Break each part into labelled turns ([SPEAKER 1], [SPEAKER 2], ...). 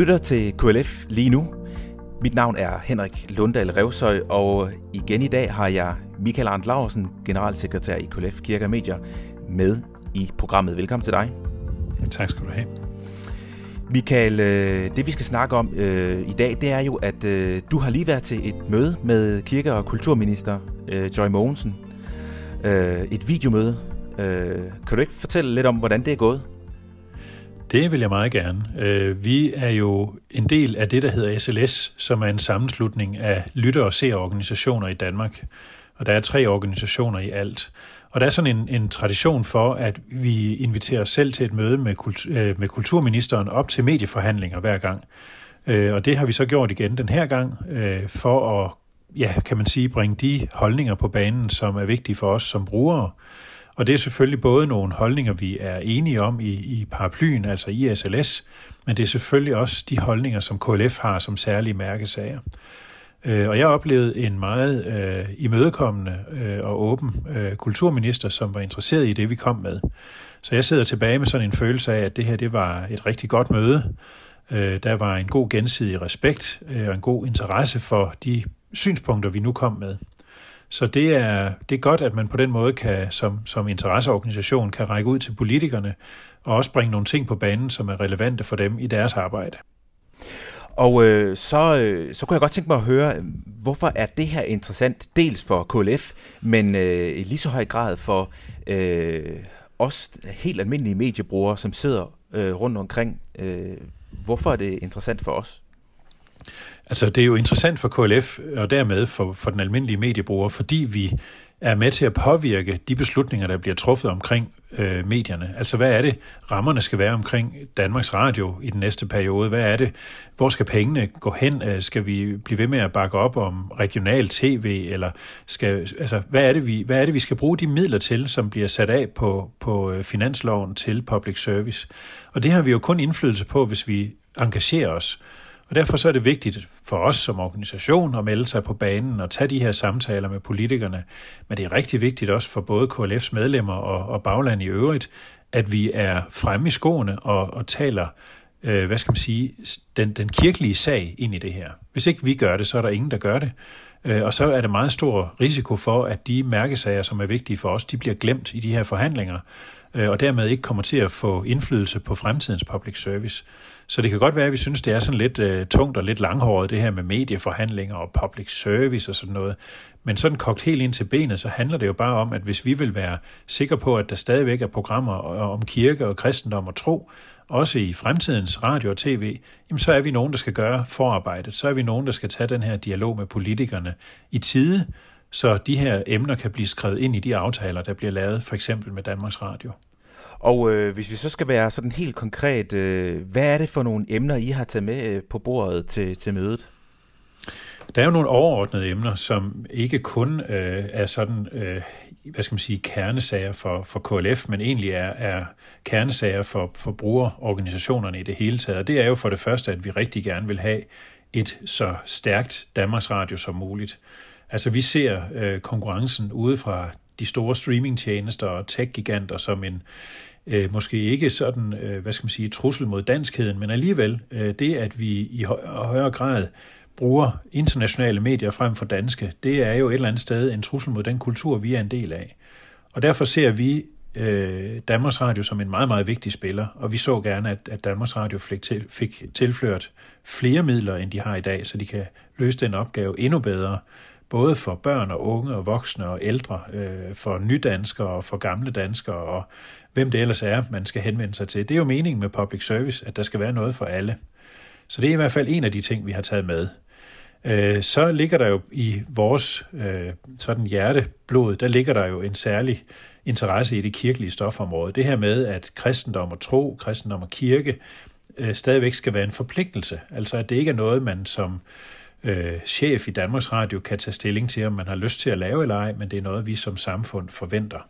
[SPEAKER 1] Lytter til KLF lige nu. Mit navn er Henrik Lundahl Revsøj, og igen i dag har jeg Michael Arndt Laursen, generalsekretær i KLF Kirke og Medier, med i programmet. Velkommen til dig.
[SPEAKER 2] Tak skal du have.
[SPEAKER 1] Michael, øh, det vi skal snakke om øh, i dag, det er jo, at øh, du har lige været til et møde med kirke- og kulturminister øh, Joy Mogensen. Øh, et videomøde. Øh, kan du ikke fortælle lidt om, hvordan det er gået?
[SPEAKER 2] Det vil jeg meget gerne. Øh, vi er jo en del af det, der hedder SLS, som er en sammenslutning af lytter- og seerorganisationer i Danmark. Og der er tre organisationer i alt. Og der er sådan en, en tradition for, at vi inviterer os selv til et møde med, kultur, øh, med kulturministeren op til medieforhandlinger hver gang. Øh, og det har vi så gjort igen den her gang, for at, ja, kan man sige, bringe de holdninger på banen, som er vigtige for os som brugere. Og det er selvfølgelig både nogle holdninger, vi er enige om i, i paraplyen, altså i SLS, men det er selvfølgelig også de holdninger, som KLF har som særlige mærkesager. Øh, og jeg oplevede en meget øh, imødekommende øh, og åben øh, kulturminister, som var interesseret i det, vi kom med. Så jeg sidder tilbage med sådan en følelse af, at det her det var et rigtig godt møde. Øh, der var en god gensidig respekt øh, og en god interesse for de synspunkter, vi nu kom med. Så det er, det er godt, at man på den måde kan, som, som interesseorganisation kan række ud til politikerne og også bringe nogle ting på banen, som er relevante for dem i deres arbejde.
[SPEAKER 1] Og øh, så, øh, så kunne jeg godt tænke mig at høre, hvorfor er det her interessant, dels for KLF, men øh, i lige så høj grad for øh, os helt almindelige mediebrugere, som sidder øh, rundt omkring. Øh, hvorfor er det interessant for os?
[SPEAKER 2] Altså, det er jo interessant for KLF, og dermed for, for den almindelige mediebruger, fordi vi er med til at påvirke de beslutninger, der bliver truffet omkring øh, medierne. Altså, hvad er det, rammerne skal være omkring Danmarks Radio i den næste periode? Hvad er det? Hvor skal pengene gå hen? Øh, skal vi blive ved med at bakke op om regional tv? Eller skal, altså, hvad, er det, vi, hvad er det, vi skal bruge de midler til, som bliver sat af på, på øh, finansloven til public service? Og det har vi jo kun indflydelse på, hvis vi engagerer os. Og derfor så er det vigtigt for os som organisation at melde sig på banen og tage de her samtaler med politikerne. Men det er rigtig vigtigt også for både KLF's medlemmer og, og bagland i øvrigt, at vi er fremme i skoene og, og taler øh, hvad skal man sige, den, den kirkelige sag ind i det her. Hvis ikke vi gør det, så er der ingen, der gør det. Øh, og så er det meget stor risiko for, at de mærkesager, som er vigtige for os, de bliver glemt i de her forhandlinger, øh, og dermed ikke kommer til at få indflydelse på fremtidens public service. Så det kan godt være, at vi synes, det er sådan lidt øh, tungt og lidt langhåret, det her med medieforhandlinger og public service og sådan noget. Men sådan kogt helt ind til benet, så handler det jo bare om, at hvis vi vil være sikre på, at der stadigvæk er programmer om kirke og kristendom og tro, også i fremtidens radio og tv, jamen så er vi nogen, der skal gøre forarbejdet. Så er vi nogen, der skal tage den her dialog med politikerne i tide, så de her emner kan blive skrevet ind i de aftaler, der bliver lavet, for eksempel med Danmarks Radio.
[SPEAKER 1] Og øh, hvis vi så skal være sådan helt konkret, øh, hvad er det for nogle emner, I har taget med øh, på bordet til, til mødet?
[SPEAKER 2] Der er jo nogle overordnede emner, som ikke kun øh, er sådan, øh, hvad skal man sige, kernesager for, for KLF, men egentlig er, er kernesager for, for brugerorganisationerne i det hele taget. Og det er jo for det første, at vi rigtig gerne vil have et så stærkt Danmarks Radio som muligt. Altså vi ser øh, konkurrencen ude fra de store streamingtjenester og tech-giganter som en, øh, måske ikke sådan, øh, hvad skal man sige, trussel mod danskheden, men alligevel øh, det, at vi i højere grad bruger internationale medier frem for danske, det er jo et eller andet sted en trussel mod den kultur, vi er en del af. Og derfor ser vi øh, Danmarks Radio som en meget, meget vigtig spiller, og vi så gerne, at, at Danmarks Radio fik, til, fik tilført flere midler, end de har i dag, så de kan løse den opgave endnu bedre, både for børn og unge og voksne og ældre, øh, for nydanskere og for gamle danskere og hvem det ellers er, man skal henvende sig til. Det er jo meningen med public service, at der skal være noget for alle. Så det er i hvert fald en af de ting, vi har taget med. Øh, så ligger der jo i vores øh, sådan hjerteblod, der ligger der jo en særlig interesse i det kirkelige stofområde. Det her med, at kristendom og tro, kristendom og kirke øh, stadigvæk skal være en forpligtelse. Altså at det ikke er noget, man som øh, chef i Danmarks Radio kan tage stilling til, om man har lyst til at lave eller ej, men det er noget, vi som samfund forventer.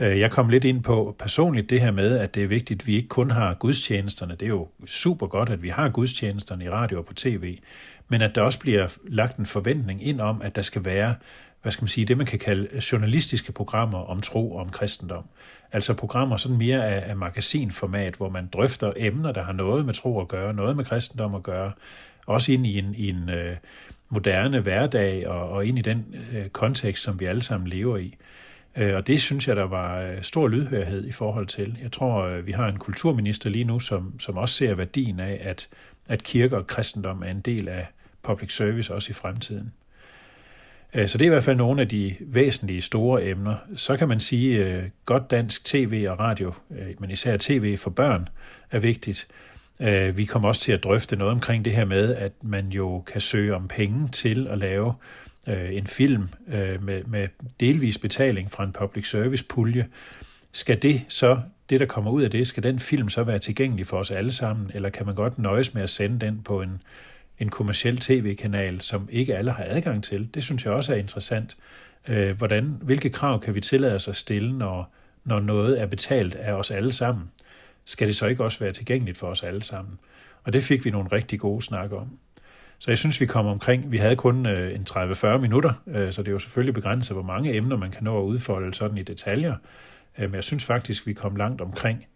[SPEAKER 2] Øh, jeg kom lidt ind på personligt det her med, at det er vigtigt, at vi ikke kun har gudstjenesterne. Det er jo super godt, at vi har gudstjenesterne i radio og på tv, men at der også bliver lagt en forventning ind om, at der skal være hvad skal man sige, det man kan kalde journalistiske programmer om tro og om kristendom. Altså programmer sådan mere af, af magasinformat, hvor man drøfter emner, der har noget med tro at gøre, noget med kristendom at gøre, også ind i en, i en øh, moderne hverdag og, og ind i den øh, kontekst, som vi alle sammen lever i. Øh, Øh, og det synes jeg, der var øh, stor lydhørhed i forhold til. Jeg tror, øh, vi har en kulturminister lige nu, som, som også ser værdien af, at, at kirke og kristendom er en del af public service også i fremtiden. Så det er i hvert fald nogle af de væsentlige store emner. Så kan man sige, at godt dansk tv og radio, men især tv for børn, er vigtigt. Vi kommer også til at drøfte noget omkring det her med, at man jo kan søge om penge til at lave øh, en film øh, med, med delvis betaling fra en public service pulje, skal det så, det der kommer ud af det, skal den film så være tilgængelig for os alle sammen, eller kan man godt nøjes med at sende den på en, en kommersiel tv-kanal, som ikke alle har adgang til? Det synes jeg også er interessant. Øh, hvordan, hvilke krav kan vi tillade os at stille, når, når noget er betalt af os alle sammen? Skal det så ikke også være tilgængeligt for os alle sammen? Og det fik vi nogle rigtig gode snakker om. Så jeg synes, vi kom omkring, vi havde kun øh, en 30-40 minutter, øh, så det er jo selvfølgelig begrænset, hvor mange emner man kan nå at udfolde sådan i detaljer. Øh, men jeg synes faktisk, vi kom langt omkring.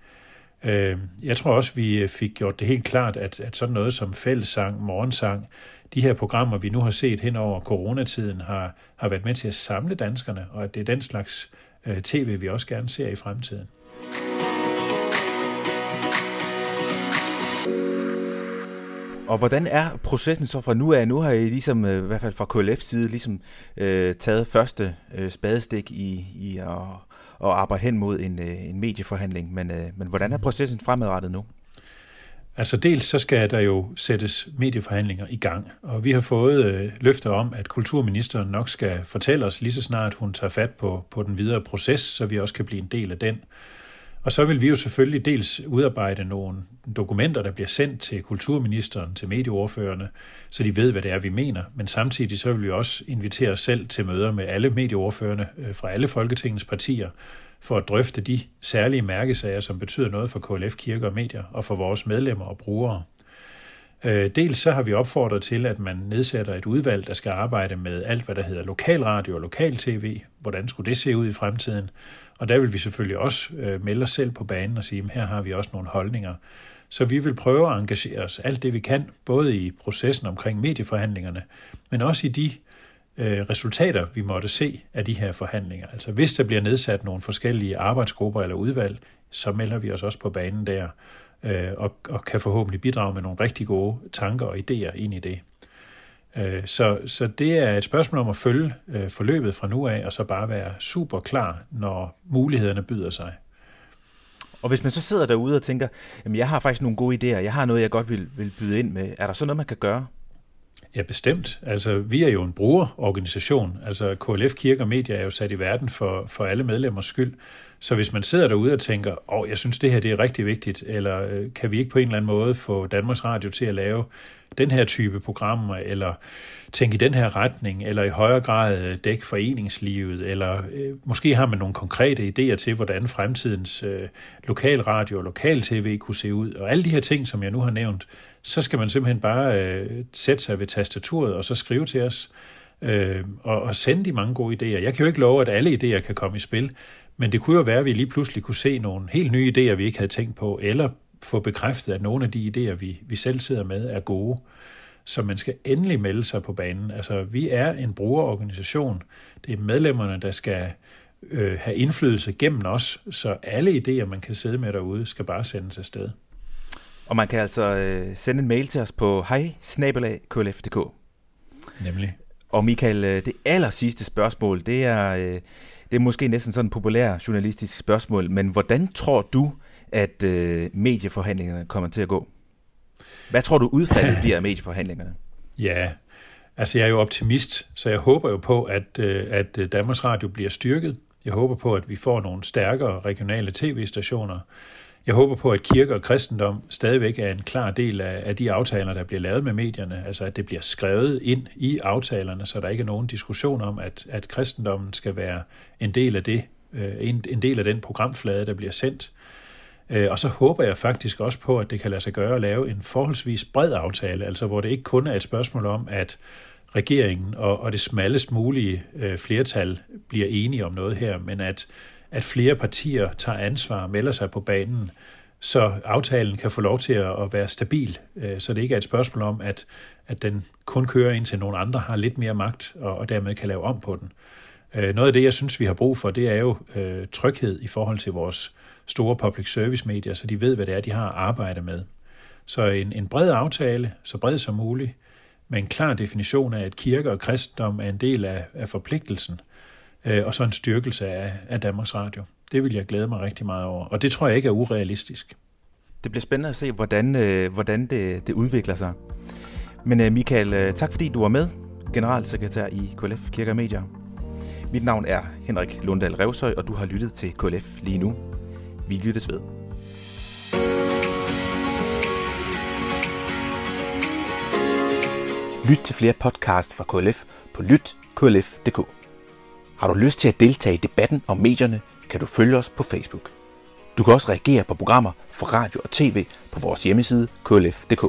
[SPEAKER 2] Øh, jeg tror også, vi øh, fik gjort det helt klart, at, at sådan noget som fællessang, morgensang, de her programmer, vi nu har set hen over coronatiden, har, har været med til at samle danskerne, og at det er den slags øh, tv, vi også gerne ser i fremtiden.
[SPEAKER 1] Og hvordan er processen så fra nu af? Nu har I ligesom, øh, i hvert fald fra KLF's side, ligesom øh, taget første øh, spadestik i, i at, at arbejde hen mod en, øh, en medieforhandling. Men, øh, men hvordan er processen fremadrettet nu?
[SPEAKER 2] Altså dels så skal der jo sættes medieforhandlinger i gang, og vi har fået øh, løfter om, at kulturministeren nok skal fortælle os lige så snart hun tager fat på, på den videre proces, så vi også kan blive en del af den. Og så vil vi jo selvfølgelig dels udarbejde nogle dokumenter, der bliver sendt til kulturministeren, til medieordførerne, så de ved, hvad det er, vi mener. Men samtidig så vil vi også invitere os selv til møder med alle medieordførerne øh, fra alle Folketingets partier, for at drøfte de særlige mærkesager, som betyder noget for KLF Kirke og Medier og for vores medlemmer og brugere. Øh, dels så har vi opfordret til, at man nedsætter et udvalg, der skal arbejde med alt, hvad der hedder lokalradio og lokal-tv. Hvordan skulle det se ud i fremtiden? Og der vil vi selvfølgelig også øh, melde os selv på banen og sige, at her har vi også nogle holdninger. Så vi vil prøve at engagere os alt det, vi kan, både i processen omkring medieforhandlingerne, men også i de øh, resultater, vi måtte se af de her forhandlinger. Altså hvis der bliver nedsat nogle forskellige arbejdsgrupper eller udvalg, så melder vi os også på banen der øh, og, og kan forhåbentlig bidrage med nogle rigtig gode tanker og idéer ind i det. Øh, så, så det er et spørgsmål om at følge øh, forløbet fra nu af, og så bare være super klar, når mulighederne byder sig.
[SPEAKER 1] Og hvis man så sidder derude og tænker, jamen jeg har faktisk nogle gode idéer, jeg har noget, jeg godt vil, vil byde ind med, er der så noget, man kan gøre?
[SPEAKER 2] Ja, bestemt. Altså, vi er jo en brugerorganisation. Altså, KLF Kirke og Media er jo sat i verden for, for alle medlemmers skyld. Så hvis man sidder derude og tænker, åh, oh, jeg synes, det her det er rigtig vigtigt, eller øh, kan vi ikke på en eller anden måde få Danmarks Radio til at lave den her type programmer, eller tænke i den her retning, eller i højere grad øh, dække foreningslivet, eller øh, måske har man nogle konkrete idéer til, hvordan fremtidens øh, lokalradio og lokal-tv kunne se ud, og alle de her ting, som jeg nu har nævnt, så skal man simpelthen bare øh, sætte sig ved tastaturet og så skrive til os, øh, og, og sende de mange gode idéer. Jeg kan jo ikke love, at alle idéer kan komme i spil, men det kunne jo være, at vi lige pludselig kunne se nogle helt nye idéer, vi ikke havde tænkt på, eller få bekræftet, at nogle af de idéer, vi, vi selv sidder med, er gode. Så man skal endelig melde sig på banen. Altså, vi er en brugerorganisation. Det er medlemmerne, der skal øh, have indflydelse gennem os, så alle idéer, man kan sidde med derude, skal bare sendes afsted.
[SPEAKER 1] Og man kan altså øh, sende en mail til os på hej
[SPEAKER 2] Nemlig.
[SPEAKER 1] Og Michael, øh, det aller sidste spørgsmål, det er, øh, det er måske næsten sådan et populær journalistisk spørgsmål, men hvordan tror du, at øh, medieforhandlingerne kommer til at gå? Hvad tror du udfaldet bliver af medieforhandlingerne?
[SPEAKER 2] Ja, altså jeg er jo optimist, så jeg håber jo på, at, øh, at Danmarks Radio bliver styrket. Jeg håber på, at vi får nogle stærkere regionale tv-stationer. Jeg håber på, at kirke og kristendom stadigvæk er en klar del af, af de aftaler, der bliver lavet med medierne. Altså at det bliver skrevet ind i aftalerne, så der ikke er nogen diskussion om, at, at kristendommen skal være en del af det, øh, en, en del af den programflade, der bliver sendt. Øh, og så håber jeg faktisk også på, at det kan lade sig gøre at lave en forholdsvis bred aftale, altså hvor det ikke kun er et spørgsmål om, at regeringen og, og det smallest mulige øh, flertal bliver enige om noget her, men at, at flere partier tager ansvar og melder sig på banen, så aftalen kan få lov til at, være stabil, øh, så det ikke er et spørgsmål om, at, at den kun kører ind til nogle andre har lidt mere magt og, og dermed kan lave om på den. Øh, noget af det, jeg synes, vi har brug for, det er jo øh, tryghed i forhold til vores store public service medier, så de ved, hvad det er, de har at arbejde med. Så en, en bred aftale, så bred som muligt, med en klar definition af, at kirke og kristendom er en del af, af forpligtelsen, øh, og så en styrkelse af, af Danmarks Radio. Det vil jeg glæde mig rigtig meget over, og det tror jeg ikke er urealistisk.
[SPEAKER 1] Det bliver spændende at se, hvordan, øh, hvordan det, det udvikler sig. Men øh, Michael, øh, tak fordi du var med, generalsekretær i KLF Kirke og Medier. Mit navn er Henrik Lundahl Revsøj, og du har lyttet til KLF lige nu. Vi lyttes ved. Lyt til flere podcasts fra KLF på lytklf.dk. Har du lyst til at deltage i debatten om medierne, kan du følge os på Facebook. Du kan også reagere på programmer fra radio og tv på vores hjemmeside klf.dk.